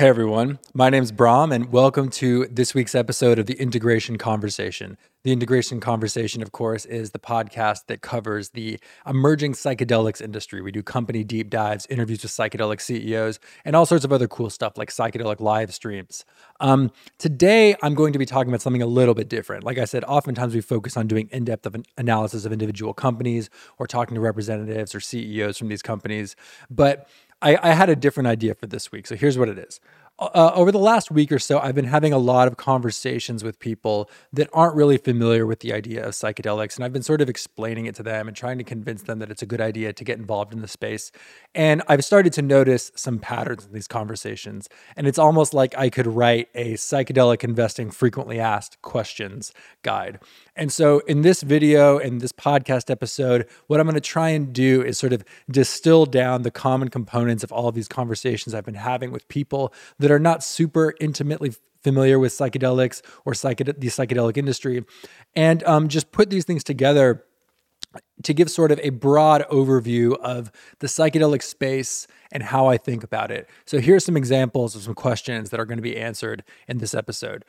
Hey everyone, my name is Brom, and welcome to this week's episode of the Integration Conversation. The Integration Conversation, of course, is the podcast that covers the emerging psychedelics industry. We do company deep dives, interviews with psychedelic CEOs, and all sorts of other cool stuff like psychedelic live streams. Um, today, I'm going to be talking about something a little bit different. Like I said, oftentimes we focus on doing in depth analysis of individual companies or talking to representatives or CEOs from these companies. But I, I had a different idea for this week. So here's what it is uh, over the last week or so, I've been having a lot of conversations with people that aren't really familiar with the idea of psychedelics. And I've been sort of explaining it to them and trying to convince them that it's a good idea to get involved in the space. And I've started to notice some patterns in these conversations. And it's almost like I could write a psychedelic investing frequently asked questions guide. And so in this video, and this podcast episode, what I'm going to try and do is sort of distill down the common components of all of these conversations I've been having with people that that are not super intimately familiar with psychedelics or psyched- the psychedelic industry, and um, just put these things together to give sort of a broad overview of the psychedelic space and how I think about it. So here's some examples of some questions that are going to be answered in this episode.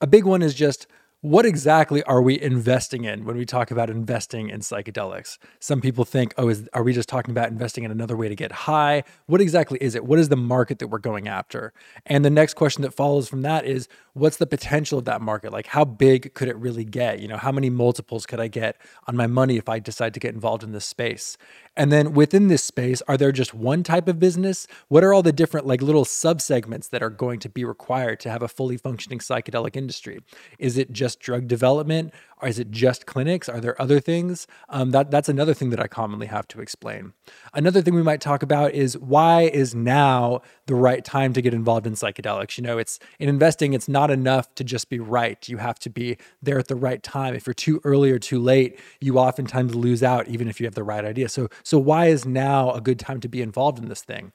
A big one is just what exactly are we investing in when we talk about investing in psychedelics? Some people think, oh, is, are we just talking about investing in another way to get high? What exactly is it? What is the market that we're going after? And the next question that follows from that is, what's the potential of that market? Like, how big could it really get? You know, how many multiples could I get on my money if I decide to get involved in this space? And then within this space, are there just one type of business? What are all the different, like, little subsegments that are going to be required to have a fully functioning psychedelic industry? Is it just drug development? Or is it just clinics? Are there other things? Um, that, that's another thing that I commonly have to explain. Another thing we might talk about is why is now the right time to get involved in psychedelics? You know, it's in investing, it's not enough to just be right. You have to be there at the right time. If you're too early or too late, you oftentimes lose out, even if you have the right idea. So, so why is now a good time to be involved in this thing?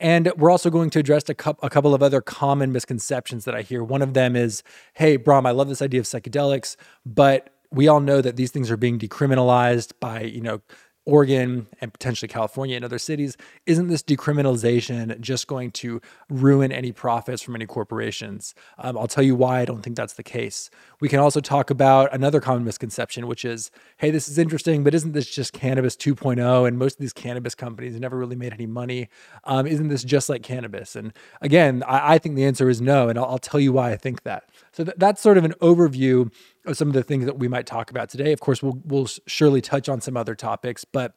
And we're also going to address a, cu- a couple of other common misconceptions that I hear. One of them is, hey, Brom, I love this idea of psychedelics, but we all know that these things are being decriminalized by, you know, Oregon and potentially California and other cities, isn't this decriminalization just going to ruin any profits from any corporations? Um, I'll tell you why I don't think that's the case. We can also talk about another common misconception, which is hey, this is interesting, but isn't this just cannabis 2.0? And most of these cannabis companies never really made any money. Um, isn't this just like cannabis? And again, I, I, think the answer is no. And I'll, I'll tell you why I think that. So th- that's sort of an overview some of the things that we might talk about today. Of course, we'll, we'll surely touch on some other topics, but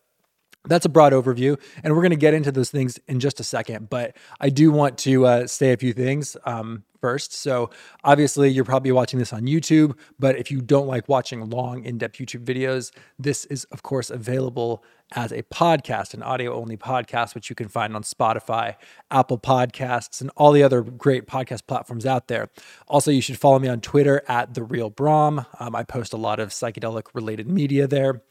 that's a broad overview, and we're going to get into those things in just a second. But I do want to uh, say a few things um, first. So, obviously, you're probably watching this on YouTube, but if you don't like watching long, in depth YouTube videos, this is, of course, available as a podcast, an audio only podcast, which you can find on Spotify, Apple Podcasts, and all the other great podcast platforms out there. Also, you should follow me on Twitter at The Real Brom. Um, I post a lot of psychedelic related media there.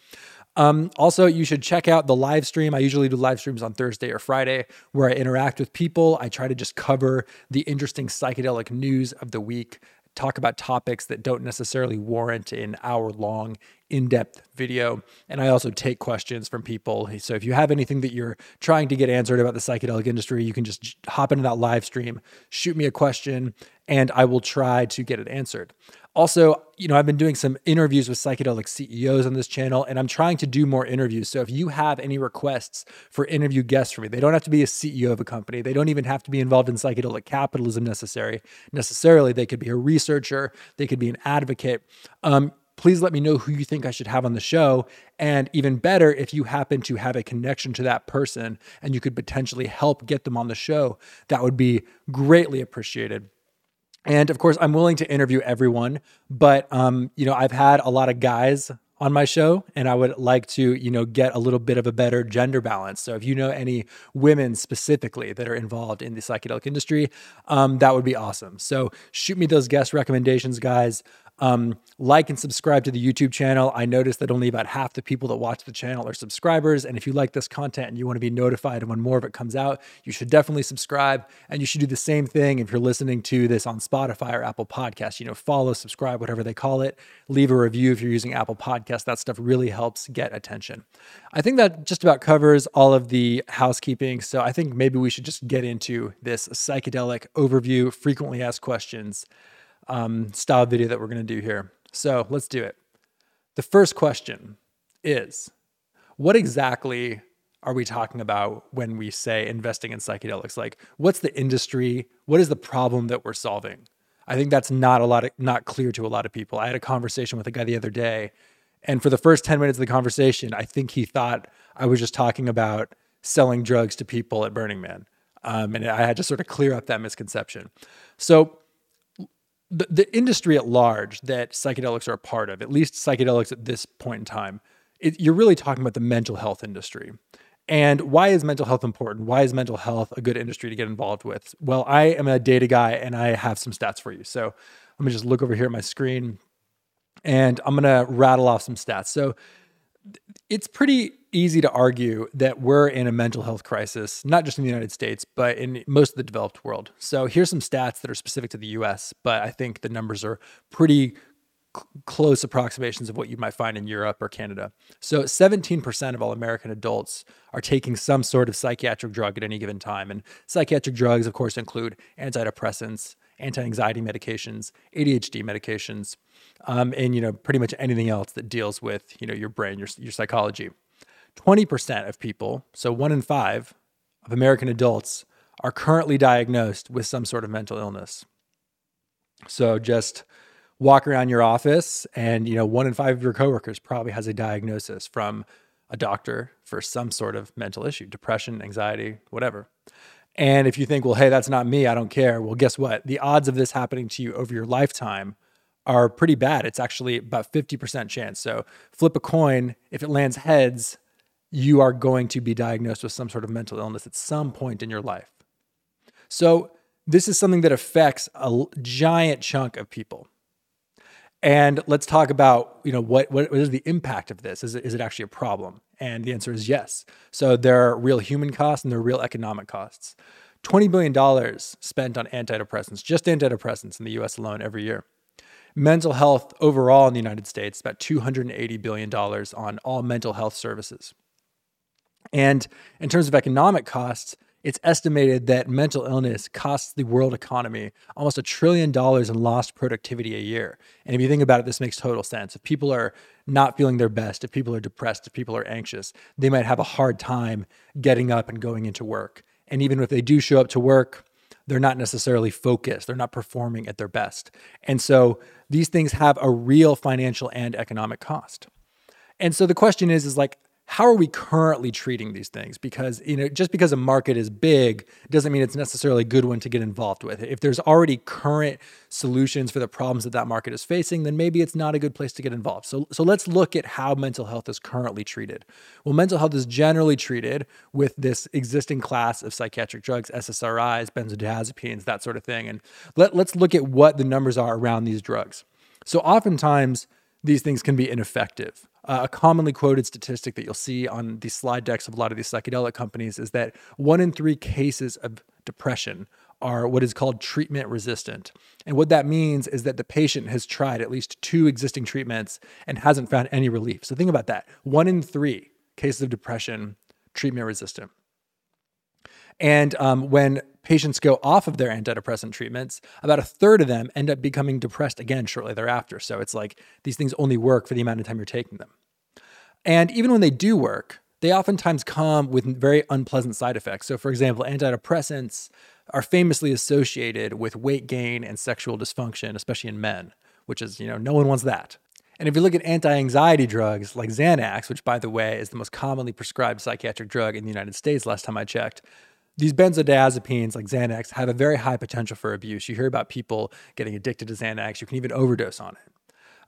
Um, also, you should check out the live stream. I usually do live streams on Thursday or Friday where I interact with people. I try to just cover the interesting psychedelic news of the week, talk about topics that don't necessarily warrant an hour long, in depth video. And I also take questions from people. So if you have anything that you're trying to get answered about the psychedelic industry, you can just hop into that live stream, shoot me a question, and I will try to get it answered. Also, you know, I've been doing some interviews with psychedelic CEOs on this channel, and I'm trying to do more interviews. So if you have any requests for interview guests for me, they don't have to be a CEO of a company. They don't even have to be involved in psychedelic capitalism necessary necessarily. They could be a researcher. They could be an advocate. Um, please let me know who you think I should have on the show. And even better, if you happen to have a connection to that person and you could potentially help get them on the show, that would be greatly appreciated. And of course, I'm willing to interview everyone, but um, you know, I've had a lot of guys on my show and I would like to, you know, get a little bit of a better gender balance. So if you know any women specifically that are involved in the psychedelic industry, um, that would be awesome. So shoot me those guest recommendations, guys. Um, like and subscribe to the YouTube channel. I noticed that only about half the people that watch the channel are subscribers. And if you like this content and you want to be notified when more of it comes out, you should definitely subscribe. And you should do the same thing if you're listening to this on Spotify or Apple Podcasts. You know, follow, subscribe, whatever they call it. Leave a review if you're using Apple Podcasts. That stuff really helps get attention. I think that just about covers all of the housekeeping. So I think maybe we should just get into this psychedelic overview, frequently asked questions um, style video that we're going to do here. So let's do it. The first question is What exactly are we talking about when we say investing in psychedelics? Like, what's the industry? What is the problem that we're solving? I think that's not a lot of, not clear to a lot of people. I had a conversation with a guy the other day, and for the first 10 minutes of the conversation, I think he thought I was just talking about selling drugs to people at Burning Man. Um, and I had to sort of clear up that misconception. So the, the industry at large that psychedelics are a part of, at least psychedelics at this point in time, it, you're really talking about the mental health industry. And why is mental health important? Why is mental health a good industry to get involved with? Well, I am a data guy and I have some stats for you. So let me just look over here at my screen and I'm going to rattle off some stats. So it's pretty easy to argue that we're in a mental health crisis, not just in the United States, but in most of the developed world. So here's some stats that are specific to the US, but I think the numbers are pretty close approximations of what you might find in Europe or Canada. So 17% of all American adults are taking some sort of psychiatric drug at any given time. And psychiatric drugs, of course, include antidepressants, anti-anxiety medications, ADHD medications, um, and you know pretty much anything else that deals with you know your brain, your your psychology. 20% of people, so one in five of American adults, are currently diagnosed with some sort of mental illness. So just walk around your office and you know one in five of your coworkers probably has a diagnosis from a doctor for some sort of mental issue depression anxiety whatever. And if you think well hey that's not me i don't care well guess what? The odds of this happening to you over your lifetime are pretty bad. It's actually about 50% chance. So flip a coin if it lands heads you are going to be diagnosed with some sort of mental illness at some point in your life. So, this is something that affects a giant chunk of people. And let's talk about, you know, what, what is the impact of this? Is it, is it actually a problem? And the answer is yes. So there are real human costs and there are real economic costs. $20 billion spent on antidepressants, just antidepressants in the US alone every year. Mental health overall in the United States, about $280 billion on all mental health services. And in terms of economic costs, it's estimated that mental illness costs the world economy almost a trillion dollars in lost productivity a year. And if you think about it, this makes total sense. If people are not feeling their best, if people are depressed, if people are anxious, they might have a hard time getting up and going into work. And even if they do show up to work, they're not necessarily focused, they're not performing at their best. And so these things have a real financial and economic cost. And so the question is is like how are we currently treating these things? Because you know, just because a market is big doesn't mean it's necessarily a good one to get involved with. If there's already current solutions for the problems that that market is facing, then maybe it's not a good place to get involved. So, so let's look at how mental health is currently treated. Well, mental health is generally treated with this existing class of psychiatric drugs, SSRIs, benzodiazepines, that sort of thing. And let, let's look at what the numbers are around these drugs. So, oftentimes these things can be ineffective. Uh, a commonly quoted statistic that you'll see on the slide decks of a lot of these psychedelic companies is that one in three cases of depression are what is called treatment resistant. And what that means is that the patient has tried at least two existing treatments and hasn't found any relief. So think about that. One in three cases of depression, treatment resistant. And um, when patients go off of their antidepressant treatments, about a third of them end up becoming depressed again shortly thereafter. So it's like these things only work for the amount of time you're taking them. And even when they do work, they oftentimes come with very unpleasant side effects. So, for example, antidepressants are famously associated with weight gain and sexual dysfunction, especially in men, which is, you know, no one wants that. And if you look at anti anxiety drugs like Xanax, which, by the way, is the most commonly prescribed psychiatric drug in the United States last time I checked, these benzodiazepines like Xanax have a very high potential for abuse. You hear about people getting addicted to Xanax. You can even overdose on it.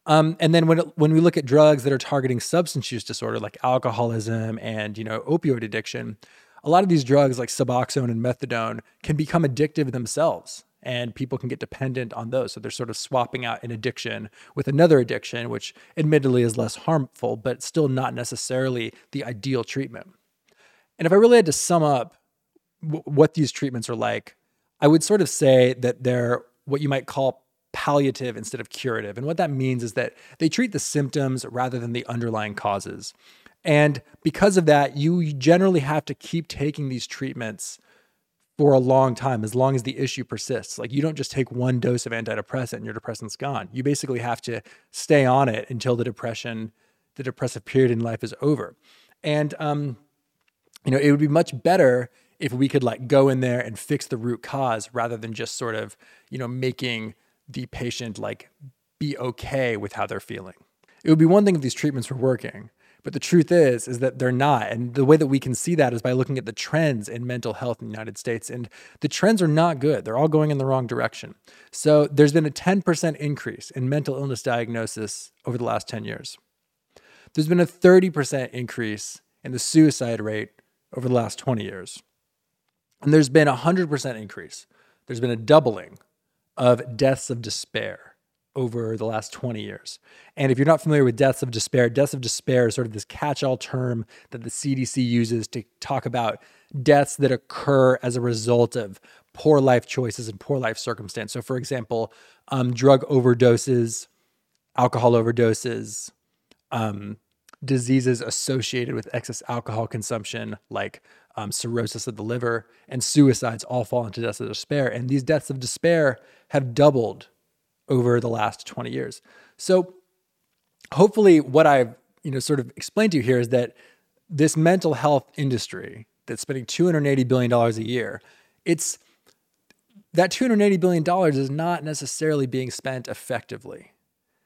Um, and then when when we look at drugs that are targeting substance use disorder like alcoholism and you know opioid addiction, a lot of these drugs like Suboxone and methadone can become addictive themselves and people can get dependent on those. So they're sort of swapping out an addiction with another addiction, which admittedly is less harmful, but still not necessarily the ideal treatment. And if I really had to sum up what these treatments are like, I would sort of say that they're what you might call palliative instead of curative. And what that means is that they treat the symptoms rather than the underlying causes. And because of that, you generally have to keep taking these treatments for a long time, as long as the issue persists. Like you don't just take one dose of antidepressant and your depression's gone. You basically have to stay on it until the depression, the depressive period in life is over. And um, you know, it would be much better if we could like go in there and fix the root cause rather than just sort of, you know, making the patient like be okay with how they're feeling. It would be one thing if these treatments were working, but the truth is is that they're not. And the way that we can see that is by looking at the trends in mental health in the United States and the trends are not good. They're all going in the wrong direction. So there's been a 10% increase in mental illness diagnosis over the last 10 years. There's been a 30% increase in the suicide rate over the last 20 years. And there's been a 100% increase. There's been a doubling of deaths of despair over the last 20 years. And if you're not familiar with deaths of despair, deaths of despair is sort of this catch all term that the CDC uses to talk about deaths that occur as a result of poor life choices and poor life circumstance. So, for example, um, drug overdoses, alcohol overdoses, um, diseases associated with excess alcohol consumption, like um, cirrhosis of the liver, and suicides all fall into deaths of despair. And these deaths of despair have doubled over the last 20 years. So hopefully what I've you know sort of explained to you here is that this mental health industry that's spending 280 billion dollars a year, it's that 280 billion dollars is not necessarily being spent effectively.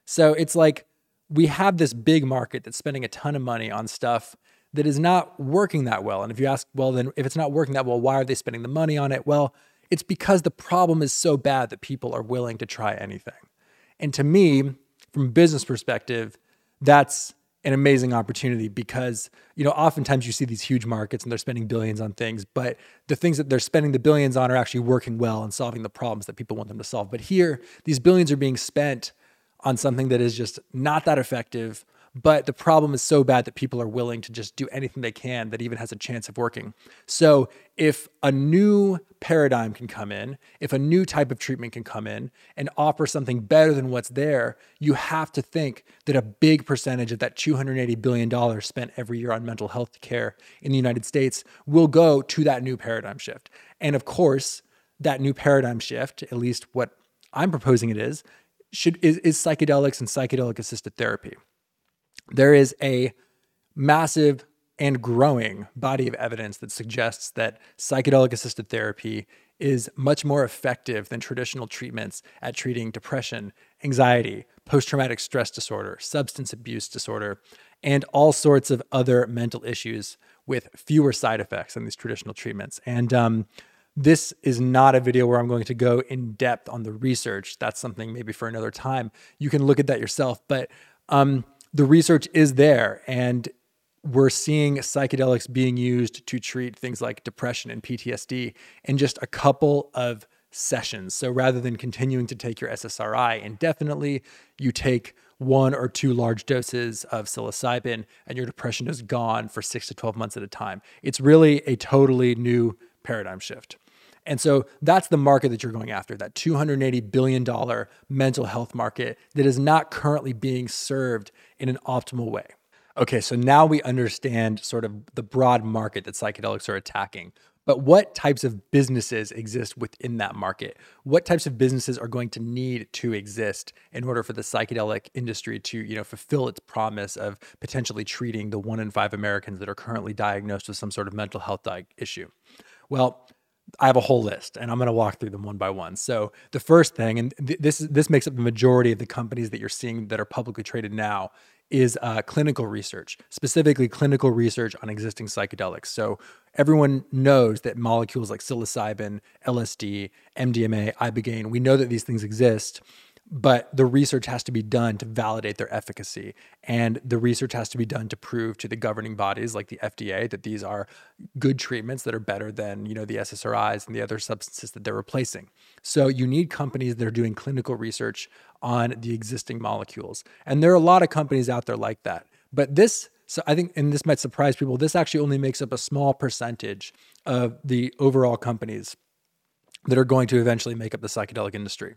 So it's like we have this big market that's spending a ton of money on stuff that is not working that well. And if you ask, well, then if it's not working that well, why are they spending the money on it? Well, it's because the problem is so bad that people are willing to try anything. And to me, from a business perspective, that's an amazing opportunity because you know oftentimes you see these huge markets and they're spending billions on things but the things that they're spending the billions on are actually working well and solving the problems that people want them to solve but here these billions are being spent on something that is just not that effective but the problem is so bad that people are willing to just do anything they can that even has a chance of working. So, if a new paradigm can come in, if a new type of treatment can come in and offer something better than what's there, you have to think that a big percentage of that $280 billion spent every year on mental health care in the United States will go to that new paradigm shift. And of course, that new paradigm shift, at least what I'm proposing it is, should is, is psychedelics and psychedelic assisted therapy there is a massive and growing body of evidence that suggests that psychedelic assisted therapy is much more effective than traditional treatments at treating depression, anxiety, post traumatic stress disorder, substance abuse disorder, and all sorts of other mental issues with fewer side effects than these traditional treatments. And um, this is not a video where I'm going to go in depth on the research. That's something maybe for another time. You can look at that yourself. But um, the research is there and we're seeing psychedelics being used to treat things like depression and PTSD in just a couple of sessions. So rather than continuing to take your SSRI indefinitely, you take one or two large doses of psilocybin and your depression is gone for six to 12 months at a time. It's really a totally new paradigm shift. And so that's the market that you're going after, that $280 billion mental health market that is not currently being served in an optimal way. Okay, so now we understand sort of the broad market that psychedelics are attacking. But what types of businesses exist within that market? What types of businesses are going to need to exist in order for the psychedelic industry to, you know, fulfill its promise of potentially treating the one in five Americans that are currently diagnosed with some sort of mental health issue? Well, I have a whole list and I'm going to walk through them one by one. So the first thing, and th- this this makes up the majority of the companies that you're seeing that are publicly traded now, is uh, clinical research, specifically clinical research on existing psychedelics. So everyone knows that molecules like psilocybin, LSD, MDMA, ibogaine, we know that these things exist. But the research has to be done to validate their efficacy. And the research has to be done to prove to the governing bodies like the FDA that these are good treatments that are better than you know the SSRIs and the other substances that they're replacing. So you need companies that are doing clinical research on the existing molecules. And there are a lot of companies out there like that. But this so I think and this might surprise people this actually only makes up a small percentage of the overall companies that are going to eventually make up the psychedelic industry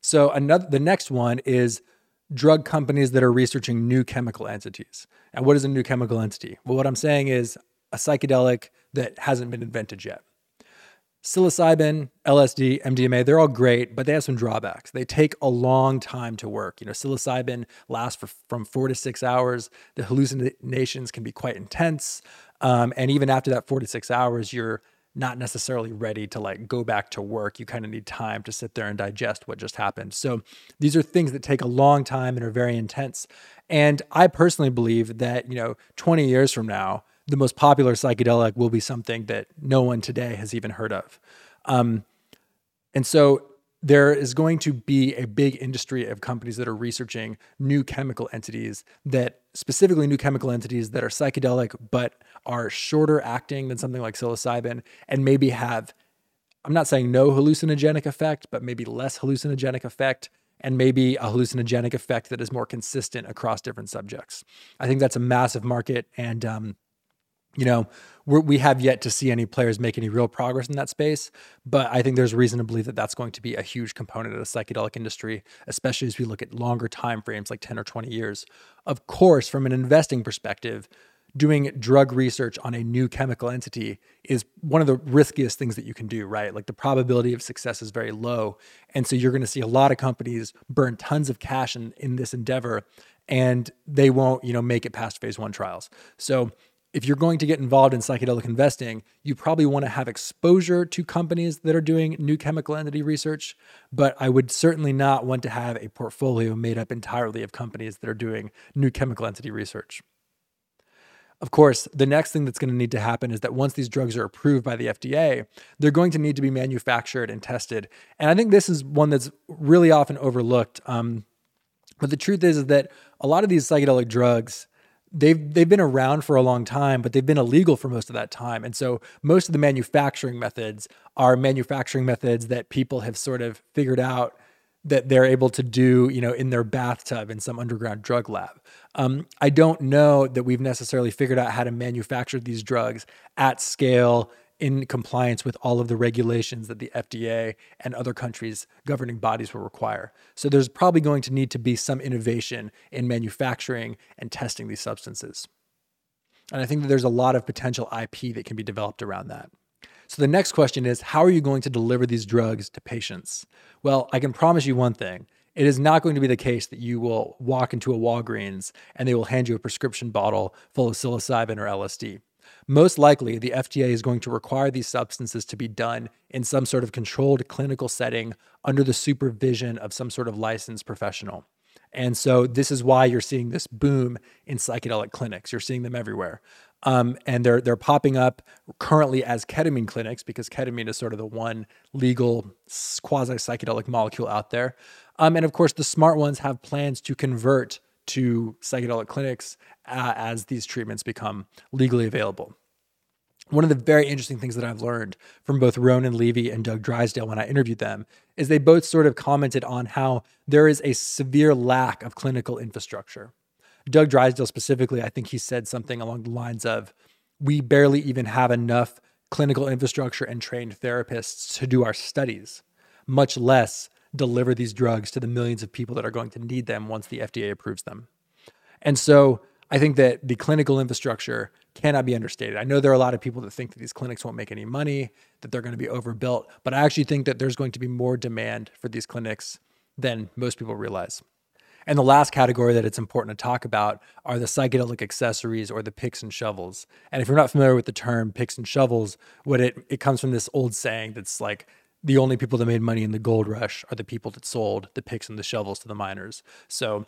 so another the next one is drug companies that are researching new chemical entities. And what is a new chemical entity? Well, what I'm saying is a psychedelic that hasn't been invented yet. Psilocybin, LSD, MDMA, they're all great, but they have some drawbacks. They take a long time to work. You know, psilocybin lasts for from four to six hours. The hallucinations can be quite intense. Um, and even after that four to six hours, you're not necessarily ready to like go back to work. You kind of need time to sit there and digest what just happened. So these are things that take a long time and are very intense. And I personally believe that, you know, 20 years from now, the most popular psychedelic will be something that no one today has even heard of. Um, and so there is going to be a big industry of companies that are researching new chemical entities that specifically new chemical entities that are psychedelic but are shorter acting than something like psilocybin and maybe have I'm not saying no hallucinogenic effect but maybe less hallucinogenic effect and maybe a hallucinogenic effect that is more consistent across different subjects. I think that's a massive market and um, you know, we have yet to see any players make any real progress in that space. But I think there's reason to believe that that's going to be a huge component of the psychedelic industry, especially as we look at longer time frames like 10 or 20 years. Of course, from an investing perspective, doing drug research on a new chemical entity is one of the riskiest things that you can do, right? Like the probability of success is very low. And so you're going to see a lot of companies burn tons of cash in, in this endeavor and they won't, you know, make it past phase one trials. So if you're going to get involved in psychedelic investing, you probably want to have exposure to companies that are doing new chemical entity research. But I would certainly not want to have a portfolio made up entirely of companies that are doing new chemical entity research. Of course, the next thing that's going to need to happen is that once these drugs are approved by the FDA, they're going to need to be manufactured and tested. And I think this is one that's really often overlooked. Um, but the truth is, is that a lot of these psychedelic drugs, they've they've been around for a long time, but they've been illegal for most of that time. And so most of the manufacturing methods are manufacturing methods that people have sort of figured out that they're able to do, you know, in their bathtub in some underground drug lab. Um, I don't know that we've necessarily figured out how to manufacture these drugs at scale in compliance with all of the regulations that the FDA and other countries' governing bodies will require. So there's probably going to need to be some innovation in manufacturing and testing these substances. And I think that there's a lot of potential IP that can be developed around that. So the next question is how are you going to deliver these drugs to patients? Well, I can promise you one thing. It is not going to be the case that you will walk into a Walgreens and they will hand you a prescription bottle full of psilocybin or LSD. Most likely, the FDA is going to require these substances to be done in some sort of controlled clinical setting under the supervision of some sort of licensed professional. And so, this is why you're seeing this boom in psychedelic clinics. You're seeing them everywhere. Um, and they're, they're popping up currently as ketamine clinics because ketamine is sort of the one legal quasi psychedelic molecule out there. Um, and of course, the smart ones have plans to convert to psychedelic clinics uh, as these treatments become legally available. One of the very interesting things that I've learned from both Ronan Levy and Doug Drysdale when I interviewed them is they both sort of commented on how there is a severe lack of clinical infrastructure. Doug Drysdale specifically, I think he said something along the lines of, We barely even have enough clinical infrastructure and trained therapists to do our studies, much less deliver these drugs to the millions of people that are going to need them once the FDA approves them. And so I think that the clinical infrastructure cannot be understated. I know there are a lot of people that think that these clinics won't make any money, that they're going to be overbuilt, but I actually think that there's going to be more demand for these clinics than most people realize. And the last category that it's important to talk about are the psychedelic accessories or the picks and shovels. And if you're not familiar with the term picks and shovels, what it it comes from this old saying that's like the only people that made money in the gold rush are the people that sold the picks and the shovels to the miners. So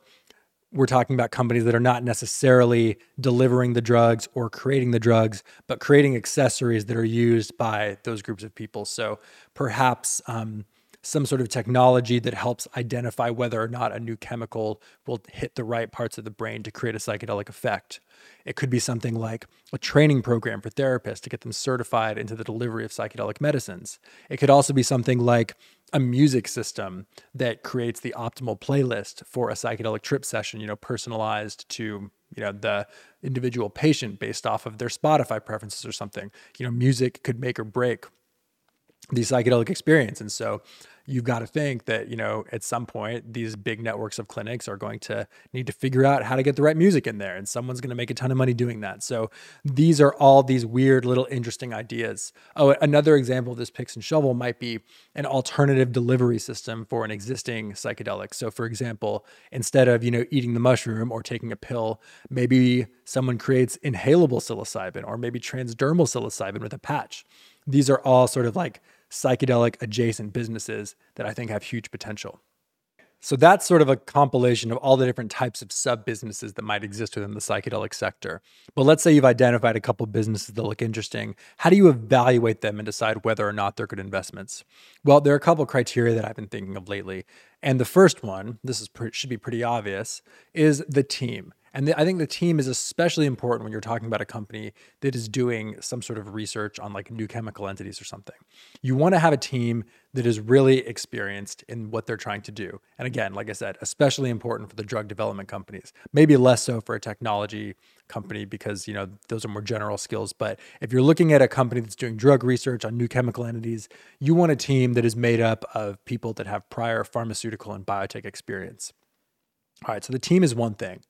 we're talking about companies that are not necessarily delivering the drugs or creating the drugs, but creating accessories that are used by those groups of people. So perhaps um, some sort of technology that helps identify whether or not a new chemical will hit the right parts of the brain to create a psychedelic effect. It could be something like a training program for therapists to get them certified into the delivery of psychedelic medicines. It could also be something like a music system that creates the optimal playlist for a psychedelic trip session, you know, personalized to, you know, the individual patient based off of their Spotify preferences or something. You know, music could make or break the psychedelic experience. And so you've got to think that, you know, at some point, these big networks of clinics are going to need to figure out how to get the right music in there. And someone's going to make a ton of money doing that. So these are all these weird little interesting ideas. Oh, another example of this picks and shovel might be an alternative delivery system for an existing psychedelic. So for example, instead of, you know, eating the mushroom or taking a pill, maybe someone creates inhalable psilocybin or maybe transdermal psilocybin with a patch. These are all sort of like psychedelic adjacent businesses that I think have huge potential. So that's sort of a compilation of all the different types of sub businesses that might exist within the psychedelic sector. But let's say you've identified a couple businesses that look interesting. How do you evaluate them and decide whether or not they're good investments? Well, there are a couple criteria that I've been thinking of lately. And the first one, this is should be pretty obvious, is the team. And the, I think the team is especially important when you're talking about a company that is doing some sort of research on like new chemical entities or something. You want to have a team that is really experienced in what they're trying to do. And again, like I said, especially important for the drug development companies. Maybe less so for a technology company because, you know, those are more general skills, but if you're looking at a company that's doing drug research on new chemical entities, you want a team that is made up of people that have prior pharmaceutical and biotech experience. All right, so the team is one thing.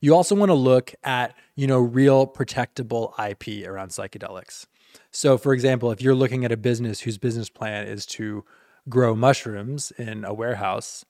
You also want to look at, you know, real protectable IP around psychedelics. So, for example, if you're looking at a business whose business plan is to grow mushrooms in a warehouse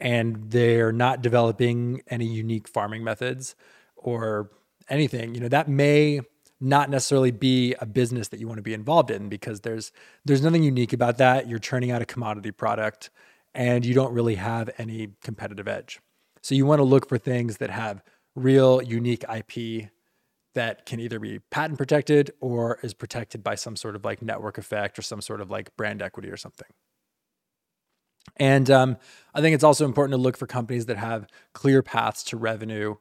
and they're not developing any unique farming methods or anything, you know, that may not necessarily be a business that you want to be involved in because there's there's nothing unique about that. You're churning out a commodity product and you don't really have any competitive edge. So you want to look for things that have real unique IP that can either be patent protected or is protected by some sort of like network effect or some sort of like brand equity or something. And um, I think it's also important to look for companies that have clear paths to revenue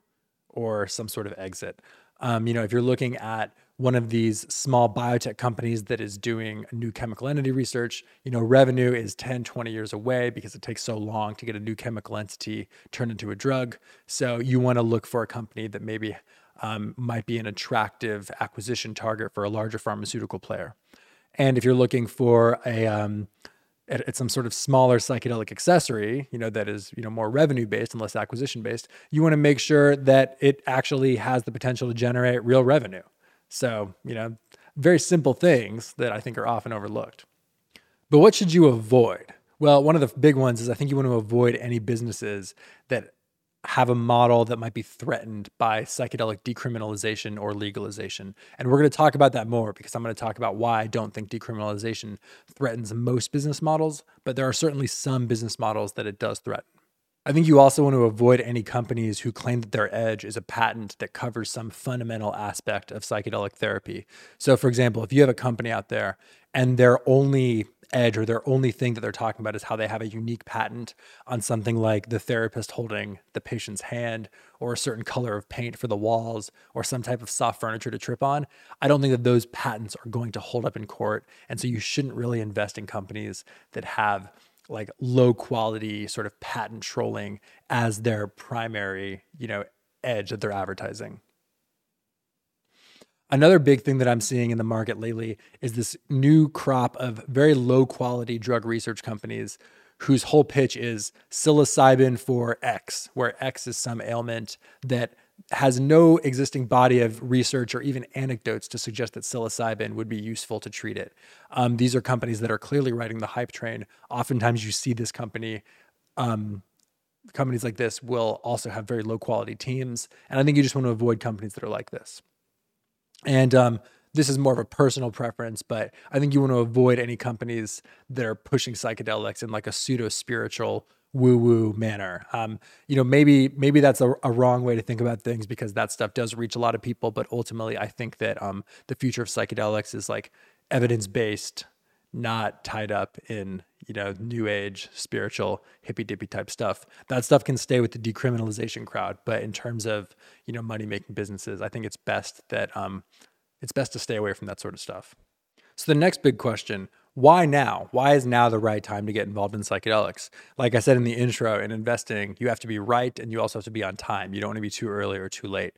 or some sort of exit. Um, you know, if you're looking at one of these small biotech companies that is doing new chemical entity research, you know, revenue is 10, 20 years away because it takes so long to get a new chemical entity turned into a drug. So you want to look for a company that maybe um, might be an attractive acquisition target for a larger pharmaceutical player. And if you're looking for a, um, at, some sort of smaller psychedelic accessory, you know, that is, you know, more revenue based and less acquisition based, you want to make sure that it actually has the potential to generate real revenue. So, you know, very simple things that I think are often overlooked. But what should you avoid? Well, one of the big ones is I think you want to avoid any businesses that have a model that might be threatened by psychedelic decriminalization or legalization. And we're going to talk about that more because I'm going to talk about why I don't think decriminalization threatens most business models, but there are certainly some business models that it does threaten. I think you also want to avoid any companies who claim that their edge is a patent that covers some fundamental aspect of psychedelic therapy. So, for example, if you have a company out there and their only edge or their only thing that they're talking about is how they have a unique patent on something like the therapist holding the patient's hand or a certain color of paint for the walls or some type of soft furniture to trip on, I don't think that those patents are going to hold up in court. And so you shouldn't really invest in companies that have like low quality sort of patent trolling as their primary, you know, edge that they're advertising. Another big thing that I'm seeing in the market lately is this new crop of very low quality drug research companies whose whole pitch is psilocybin for X, where X is some ailment that has no existing body of research or even anecdotes to suggest that psilocybin would be useful to treat it. Um, these are companies that are clearly riding the hype train. Oftentimes, you see this company. Um, companies like this will also have very low quality teams, and I think you just want to avoid companies that are like this. And um, this is more of a personal preference, but I think you want to avoid any companies that are pushing psychedelics in like a pseudo spiritual woo woo manner. Um, you know, maybe maybe that's a, a, wrong way to think about things because that stuff does reach a lot of people. But ultimately, I think that um, the future of psychedelics is like evidence based not tied up in you know new age spiritual hippy dippy type stuff that stuff can stay with the decriminalization crowd but in terms of you know money making businesses i think it's best that um it's best to stay away from that sort of stuff so the next big question why now? Why is now the right time to get involved in psychedelics? Like i said in the intro in investing you have to be right and you also have to be on time. You don't want to be too early or too late.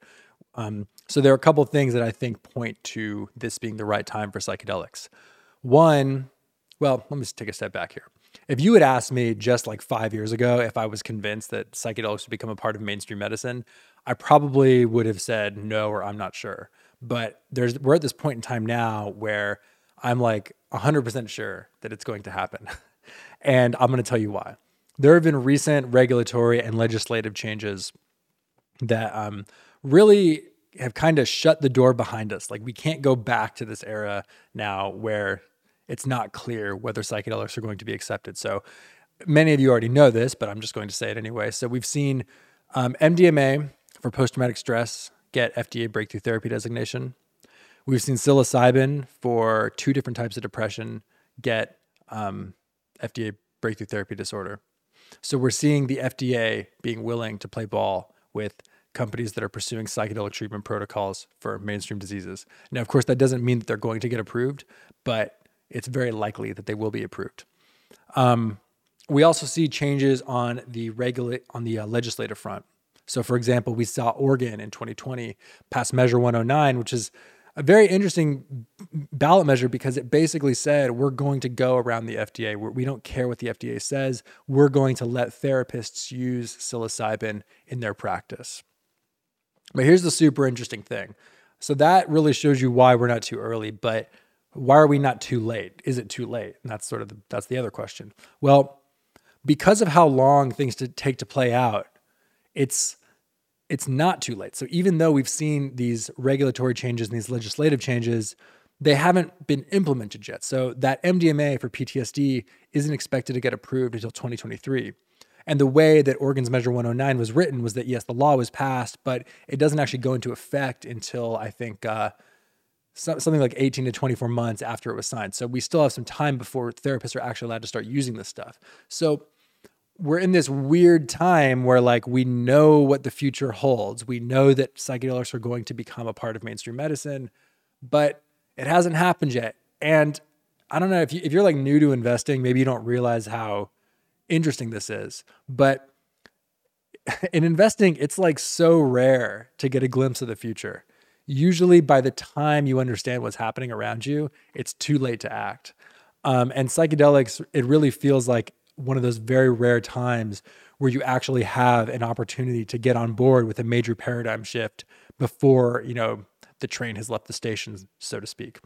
Um, so there are a couple things that i think point to this being the right time for psychedelics. One, well, let me just take a step back here. If you had asked me just like five years ago if I was convinced that psychedelics would become a part of mainstream medicine, I probably would have said no or I'm not sure. But there's we're at this point in time now where I'm like 100% sure that it's going to happen. and I'm going to tell you why. There have been recent regulatory and legislative changes that um, really have kind of shut the door behind us. Like we can't go back to this era now where it's not clear whether psychedelics are going to be accepted. So many of you already know this, but I'm just going to say it anyway. So we've seen um, MDMA for post traumatic stress get FDA breakthrough therapy designation. We've seen psilocybin for two different types of depression get um, FDA breakthrough therapy disorder. So we're seeing the FDA being willing to play ball with companies that are pursuing psychedelic treatment protocols for mainstream diseases. Now, of course, that doesn't mean that they're going to get approved, but it's very likely that they will be approved. Um, we also see changes on the regula- on the uh, legislative front. So, for example, we saw Oregon in 2020 pass Measure 109, which is a very interesting ballot measure because it basically said we're going to go around the FDA. We're, we do not care what the FDA says. We're going to let therapists use psilocybin in their practice. But here's the super interesting thing. So that really shows you why we're not too early. But why are we not too late? Is it too late? And that's sort of the, that's the other question. Well, because of how long things to take to play out, it's it's not too late. So even though we've seen these regulatory changes and these legislative changes, they haven't been implemented yet. So that MDMA for PTSD isn't expected to get approved until 2023. And the way that Oregon's Measure 109 was written was that yes, the law was passed, but it doesn't actually go into effect until I think uh, something like 18 to 24 months after it was signed. So we still have some time before therapists are actually allowed to start using this stuff. So we're in this weird time where like we know what the future holds. We know that psychedelics are going to become a part of mainstream medicine, but it hasn't happened yet. And I don't know if you, if you're like new to investing, maybe you don't realize how interesting this is, but in investing, it's like so rare to get a glimpse of the future usually by the time you understand what's happening around you, it's too late to act. Um, and psychedelics, it really feels like one of those very rare times where you actually have an opportunity to get on board with a major paradigm shift before you know the train has left the station, so to speak.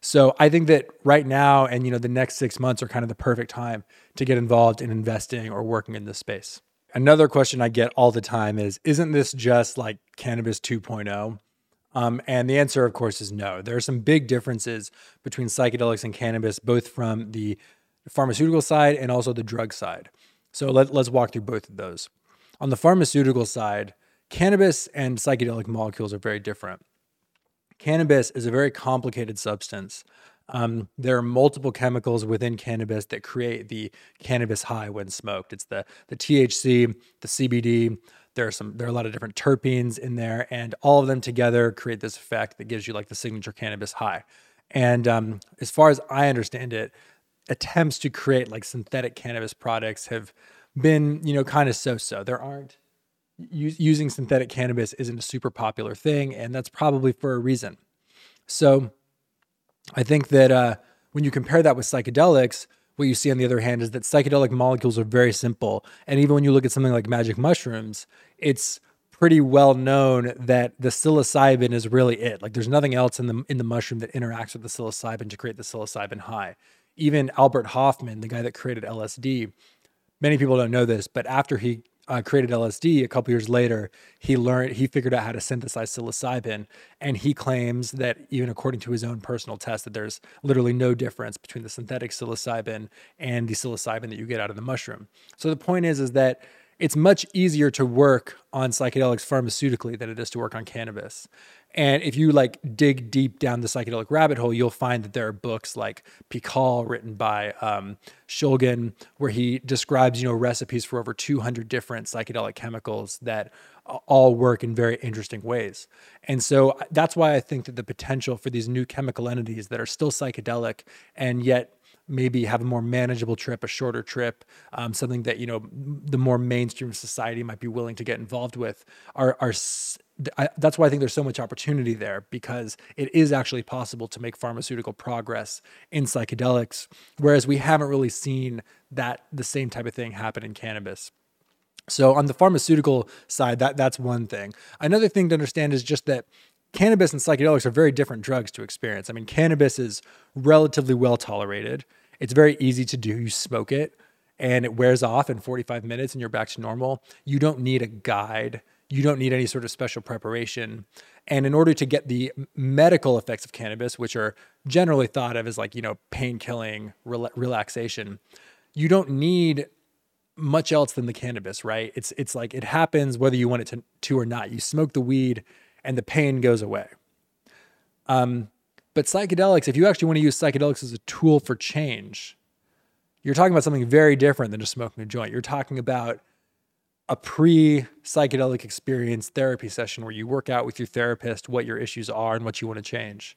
So I think that right now and you know the next six months are kind of the perfect time to get involved in investing or working in this space. Another question I get all the time is, isn't this just like cannabis 2.0? Um, and the answer, of course, is no. There are some big differences between psychedelics and cannabis, both from the pharmaceutical side and also the drug side. So let, let's walk through both of those. On the pharmaceutical side, cannabis and psychedelic molecules are very different. Cannabis is a very complicated substance. Um, there are multiple chemicals within cannabis that create the cannabis high when smoked. It's the the THC, the CBD, there are some there are a lot of different terpenes in there, and all of them together create this effect that gives you like the signature cannabis high. And um, as far as I understand it, attempts to create like synthetic cannabis products have been you know kind of so-so. There aren't using synthetic cannabis isn't a super popular thing, and that's probably for a reason. So I think that uh, when you compare that with psychedelics, what you see on the other hand is that psychedelic molecules are very simple. And even when you look at something like magic mushrooms, it's pretty well known that the psilocybin is really it. Like there's nothing else in the in the mushroom that interacts with the psilocybin to create the psilocybin high. Even Albert Hofmann, the guy that created LSD, many people don't know this, but after he uh, created LSD, a couple years later, he learned he figured out how to synthesize psilocybin, and he claims that even according to his own personal test, that there's literally no difference between the synthetic psilocybin and the psilocybin that you get out of the mushroom. So the point is, is that it's much easier to work on psychedelics pharmaceutically than it is to work on cannabis. And if you like dig deep down the psychedelic rabbit hole, you'll find that there are books like PiHKAL, written by um, Shulgin, where he describes, you know, recipes for over 200 different psychedelic chemicals that all work in very interesting ways. And so uh, that's why I think that the potential for these new chemical entities that are still psychedelic and yet maybe have a more manageable trip, a shorter trip, um, something that you know the more mainstream society might be willing to get involved with. Are are I, that's why I think there's so much opportunity there because it is actually possible to make pharmaceutical progress in psychedelics, whereas we haven't really seen that the same type of thing happen in cannabis. So on the pharmaceutical side, that that's one thing. Another thing to understand is just that cannabis and psychedelics are very different drugs to experience. I mean, cannabis is relatively well tolerated. It's very easy to do. You smoke it and it wears off in 45 minutes and you're back to normal. You don't need a guide. You don't need any sort of special preparation. And in order to get the medical effects of cannabis, which are generally thought of as like, you know, pain killing, rel- relaxation, you don't need much else than the cannabis, right? It's it's like it happens whether you want it to, to or not. You smoke the weed and the pain goes away. Um, but psychedelics, if you actually want to use psychedelics as a tool for change, you're talking about something very different than just smoking a joint. You're talking about a pre psychedelic experience therapy session where you work out with your therapist what your issues are and what you want to change.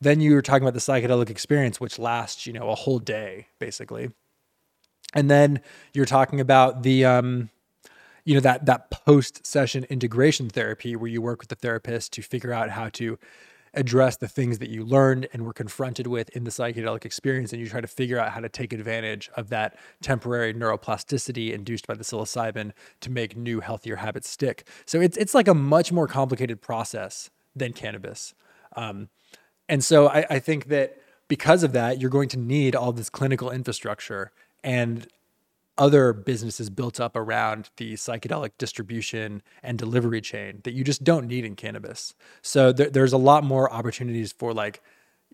Then you're talking about the psychedelic experience, which lasts, you know, a whole day, basically. And then you're talking about the, um, you know, that that post session integration therapy where you work with the therapist to figure out how to address the things that you learned and were confronted with in the psychedelic experience and you try to figure out how to take advantage of that temporary neuroplasticity induced by the psilocybin to make new healthier habits stick. So it's it's like a much more complicated process than cannabis. Um, and so I, I think that because of that you're going to need all this clinical infrastructure and other businesses built up around the psychedelic distribution and delivery chain that you just don't need in cannabis. So there, there's a lot more opportunities for like,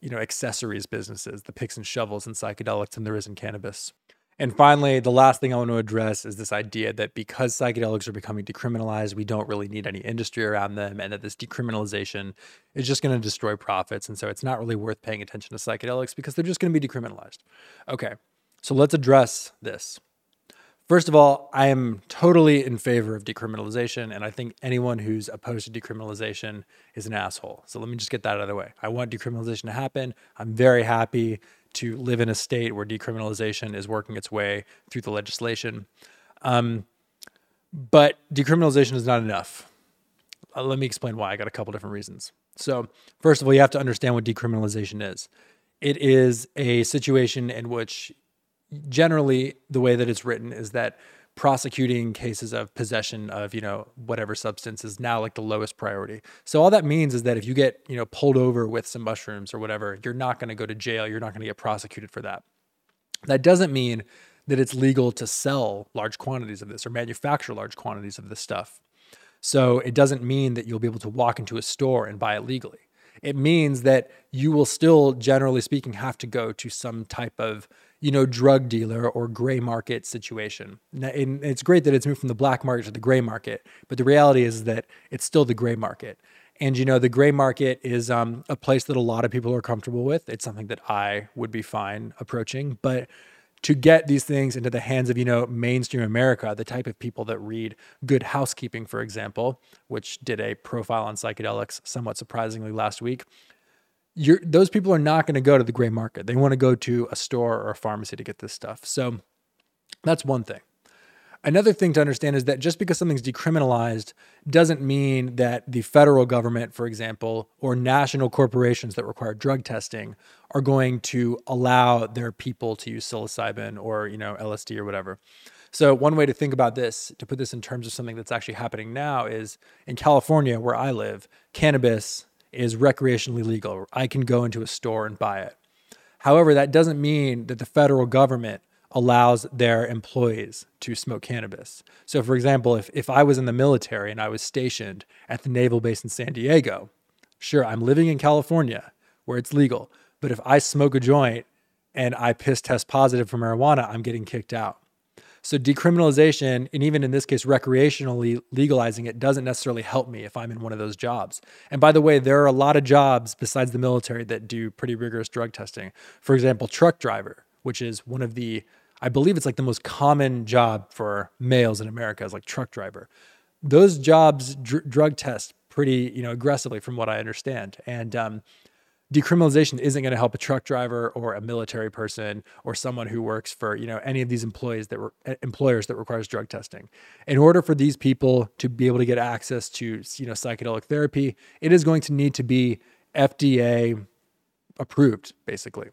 you know, accessories businesses, the picks and shovels and psychedelics than there is in cannabis. And finally, the last thing I want to address is this idea that because psychedelics are becoming decriminalized, we don't really need any industry around them, and that this decriminalization is just going to destroy profits. And so it's not really worth paying attention to psychedelics because they're just going to be decriminalized. Okay, so let's address this. First of all, I am totally in favor of decriminalization, and I think anyone who's opposed to decriminalization is an asshole. So let me just get that out of the way. I want decriminalization to happen. I'm very happy to live in a state where decriminalization is working its way through the legislation. Um, but decriminalization is not enough. Uh, let me explain why. I got a couple different reasons. So, first of all, you have to understand what decriminalization is. It is a situation in which generally the way that it's written is that prosecuting cases of possession of you know whatever substance is now like the lowest priority. So all that means is that if you get you know pulled over with some mushrooms or whatever you're not going to go to jail you're not going to get prosecuted for that. That doesn't mean that it's legal to sell large quantities of this or manufacture large quantities of this stuff. So it doesn't mean that you'll be able to walk into a store and buy it legally. It means that you will still generally speaking have to go to some type of you know, drug dealer or gray market situation. And it's great that it's moved from the black market to the gray market, but the reality is that it's still the gray market. And you know, the gray market is um, a place that a lot of people are comfortable with. It's something that I would be fine approaching, but to get these things into the hands of you know mainstream America, the type of people that read Good Housekeeping, for example, which did a profile on psychedelics somewhat surprisingly last week, you're, those people are not going to go to the gray market. They want to go to a store or a pharmacy to get this stuff. So that's one thing. Another thing to understand is that just because something's decriminalized doesn't mean that the federal government, for example, or national corporations that require drug testing are going to allow their people to use psilocybin or, you know, LSD or whatever. So one way to think about this, to put this in terms of something that's actually happening now is in California where I live, cannabis is recreationally legal. I can go into a store and buy it. However, that doesn't mean that the federal government allows their employees to smoke cannabis. So, for example, if, if I was in the military and I was stationed at the naval base in San Diego, sure, I'm living in California where it's legal. But if I smoke a joint and I piss test positive for marijuana, I'm getting kicked out. So decriminalization, and even in this case, recreationally legalizing it, doesn't necessarily help me if I'm in one of those jobs. And by the way, there are a lot of jobs besides the military that do pretty rigorous drug testing. For example, truck driver, which is one of the, I believe it's like the most common job for males in America is like truck driver. Those jobs dr- drug test pretty, you know, aggressively from what I understand. And um, decriminalization isn't going to help a truck driver or a military person or someone who works for you know any of these employees that were eh, employers that requires drug testing. In order for these people to be able to get access to you know psychedelic therapy it is going to need to be fda approved basically.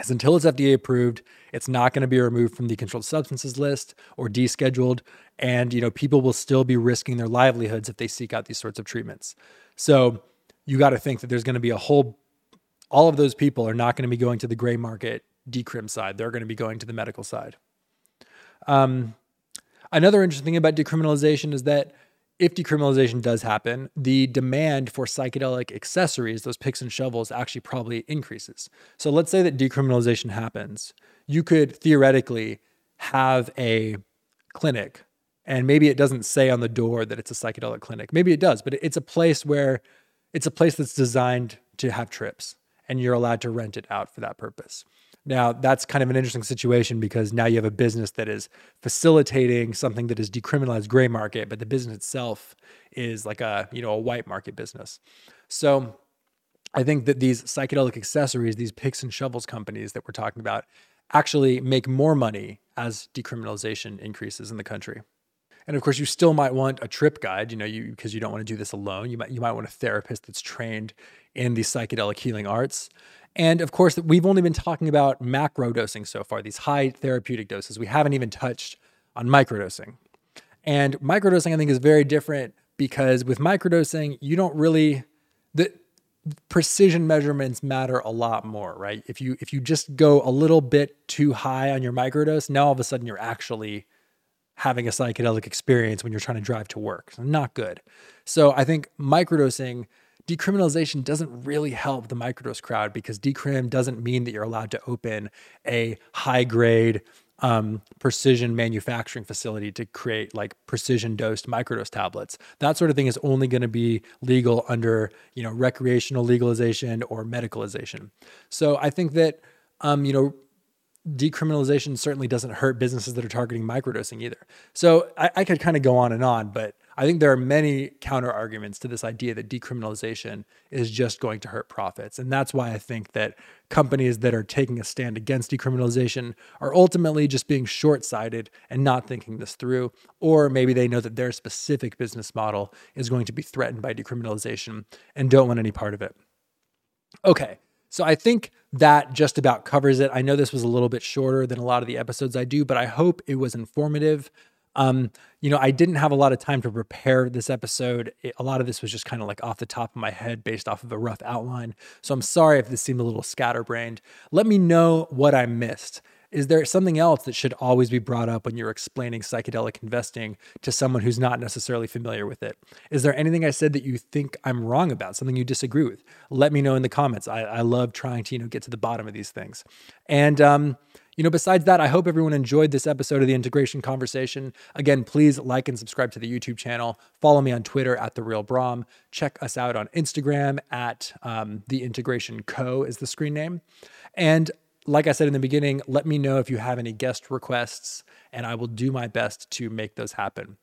As until it's fda approved it's not going to be removed from the controlled substances list or descheduled and you know people will still be risking their livelihoods if they seek out these sorts of treatments. So you got to think that there's going to be a whole all of those people are not going to be going to the gray market decrim side. They're going to be going to the medical side. Um, another interesting thing about decriminalization is that if decriminalization does happen, the demand for psychedelic accessories, those picks and shovels, actually probably increases. So let's say that decriminalization happens. You could theoretically have a clinic, and maybe it doesn't say on the door that it's a psychedelic clinic. Maybe it does, but it's a place where it's a place that's designed to have trips and you're allowed to rent it out for that purpose. Now, that's kind of an interesting situation because now you have a business that is facilitating something that is decriminalized gray market, but the business itself is like a, you know, a white market business. So, I think that these psychedelic accessories, these picks and shovels companies that we're talking about, actually make more money as decriminalization increases in the country. And of course, you still might want a trip guide, you know, you because you don't want to do this alone. You might you might want a therapist that's trained in the psychedelic healing arts. And of course, we've only been talking about macro dosing so far, these high therapeutic doses. We haven't even touched on microdosing. And microdosing, I think, is very different because with microdosing, you don't really the precision measurements matter a lot more, right? If you if you just go a little bit too high on your microdose, now all of a sudden you're actually having a psychedelic experience when you're trying to drive to work. So not good. So I think microdosing decriminalization doesn't really help the microdose crowd because decrim doesn't mean that you're allowed to open a high grade um, precision manufacturing facility to create like precision dosed microdose tablets. That sort of thing is only going to be legal under you know recreational legalization or medicalization. So I think that um, you know decriminalization certainly doesn't hurt businesses that are targeting microdosing either. So I, I could kind of go on and on, but I think there are many counter arguments to this idea that decriminalization is just going to hurt profits. And that's why I think that companies that are taking a stand against decriminalization are ultimately just being short sighted and not thinking this through. Or maybe they know that their specific business model is going to be threatened by decriminalization and don't want any part of it. Okay. So I think that just about covers it. I know this was a little bit shorter than a lot of the episodes I do, but I hope it was informative. Um, you know, I didn't have a lot of time to prepare this episode. It, a lot of this was just kind of like off the top of my head based off of a rough outline. So I'm sorry if this seemed a little scatterbrained. Let me know what I missed. Is there something else that should always be brought up when you're explaining psychedelic investing to someone who's not necessarily familiar with it? Is there anything I said that you think I'm wrong about, something you disagree with? Let me know in the comments. I, I love trying to, you know, get to the bottom of these things. And um, you know, besides that, I hope everyone enjoyed this episode of the Integration Conversation. Again, please like and subscribe to the YouTube channel. Follow me on Twitter at the Real Brom. Check us out on Instagram at um, the Integration Co. is the screen name. And like I said in the beginning, let me know if you have any guest requests, and I will do my best to make those happen.